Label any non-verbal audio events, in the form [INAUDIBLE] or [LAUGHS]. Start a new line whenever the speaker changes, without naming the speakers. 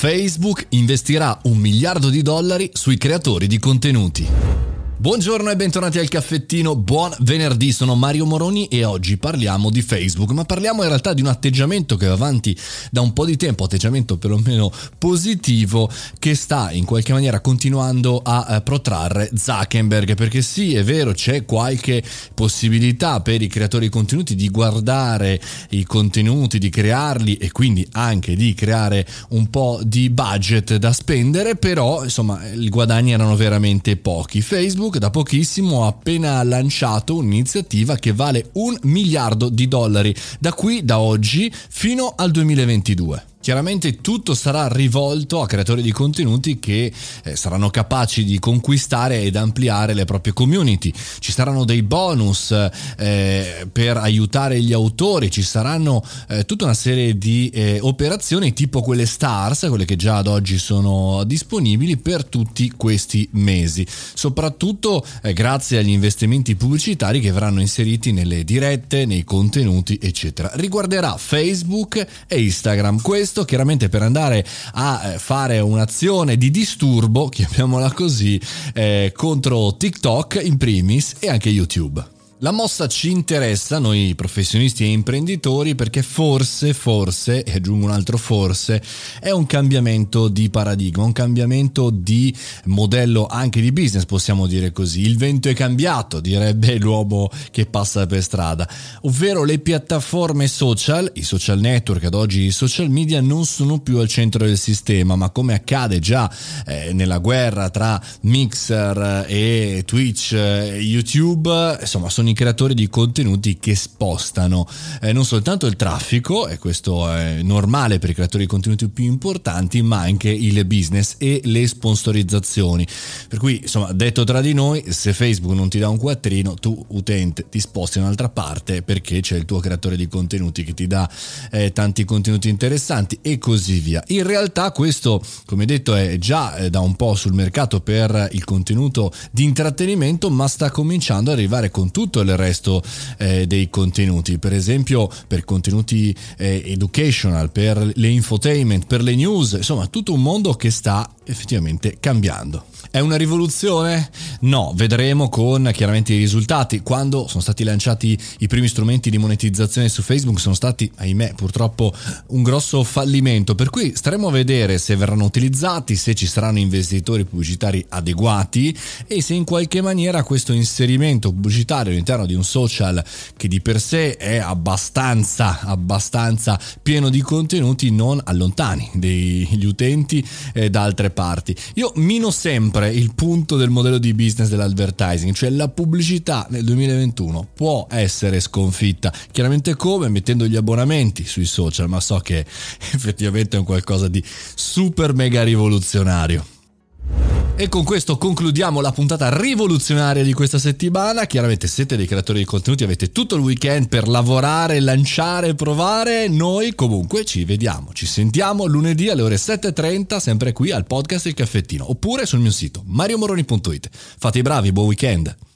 Facebook investirà un miliardo di dollari sui creatori di contenuti. Buongiorno e bentornati al caffettino, buon venerdì, sono Mario Moroni e oggi parliamo di Facebook, ma parliamo in realtà di un atteggiamento che va avanti da un po' di tempo, atteggiamento perlomeno positivo, che sta in qualche maniera continuando a eh, protrarre Zuckerberg, perché sì, è vero, c'è qualche possibilità per i creatori di contenuti di guardare i contenuti, di crearli e quindi anche di creare un po' di budget da spendere, però insomma i guadagni erano veramente pochi. Facebook Facebook da pochissimo ha appena lanciato un'iniziativa che vale un miliardo di dollari da qui, da oggi, fino al 2022. Chiaramente tutto sarà rivolto a creatori di contenuti che eh, saranno capaci di conquistare ed ampliare le proprie community. Ci saranno dei bonus eh, per aiutare gli autori, ci saranno eh, tutta una serie di eh, operazioni tipo quelle stars, quelle che già ad oggi sono disponibili per tutti questi mesi. Soprattutto eh, grazie agli investimenti pubblicitari che verranno inseriti nelle dirette, nei contenuti, eccetera. Riguarderà Facebook e Instagram. Questo questo chiaramente per andare a eh, fare un'azione di disturbo, [LAUGHS] chiamiamola così, eh, contro TikTok in primis e anche YouTube. La mossa ci interessa, noi professionisti e imprenditori, perché forse, forse, e aggiungo un altro forse, è un cambiamento di paradigma, un cambiamento di modello anche di business, possiamo dire così. Il vento è cambiato, direbbe l'uomo che passa per strada, ovvero le piattaforme social, i social network, ad oggi i social media, non sono più al centro del sistema, ma come accade già eh, nella guerra tra Mixer e Twitch, e YouTube, insomma, sono i creatori di contenuti che spostano eh, non soltanto il traffico, e questo è normale per i creatori di contenuti più importanti, ma anche il business e le sponsorizzazioni. Per cui, insomma, detto tra di noi, se Facebook non ti dà un quattrino, tu utente ti sposti in un'altra parte perché c'è il tuo creatore di contenuti che ti dà eh, tanti contenuti interessanti e così via. In realtà questo, come detto, è già eh, da un po' sul mercato per il contenuto di intrattenimento, ma sta cominciando ad arrivare con tutto tutto il resto eh, dei contenuti, per esempio per contenuti eh, educational, per le infotainment, per le news, insomma tutto un mondo che sta effettivamente cambiando. È una rivoluzione? No, vedremo con chiaramente i risultati. Quando sono stati lanciati i primi strumenti di monetizzazione su Facebook sono stati, ahimè, purtroppo un grosso fallimento, per cui staremo a vedere se verranno utilizzati, se ci saranno investitori pubblicitari adeguati e se in qualche maniera questo inserimento pubblicitario all'interno di un social che di per sé è abbastanza, abbastanza pieno di contenuti non allontani degli utenti eh, da altre parti. Io mino sempre il punto del modello di business dell'advertising, cioè la pubblicità nel 2021 può essere sconfitta. Chiaramente come? Mettendo gli abbonamenti sui social, ma so che [LAUGHS] effettivamente è un qualcosa di super mega rivoluzionario. E con questo concludiamo la puntata rivoluzionaria di questa settimana. Chiaramente siete dei creatori di contenuti, avete tutto il weekend per lavorare, lanciare, provare. Noi comunque ci vediamo, ci sentiamo lunedì alle ore 7.30, sempre qui al podcast Il Caffettino, oppure sul mio sito mariomoroni.it. Fate i bravi, buon weekend!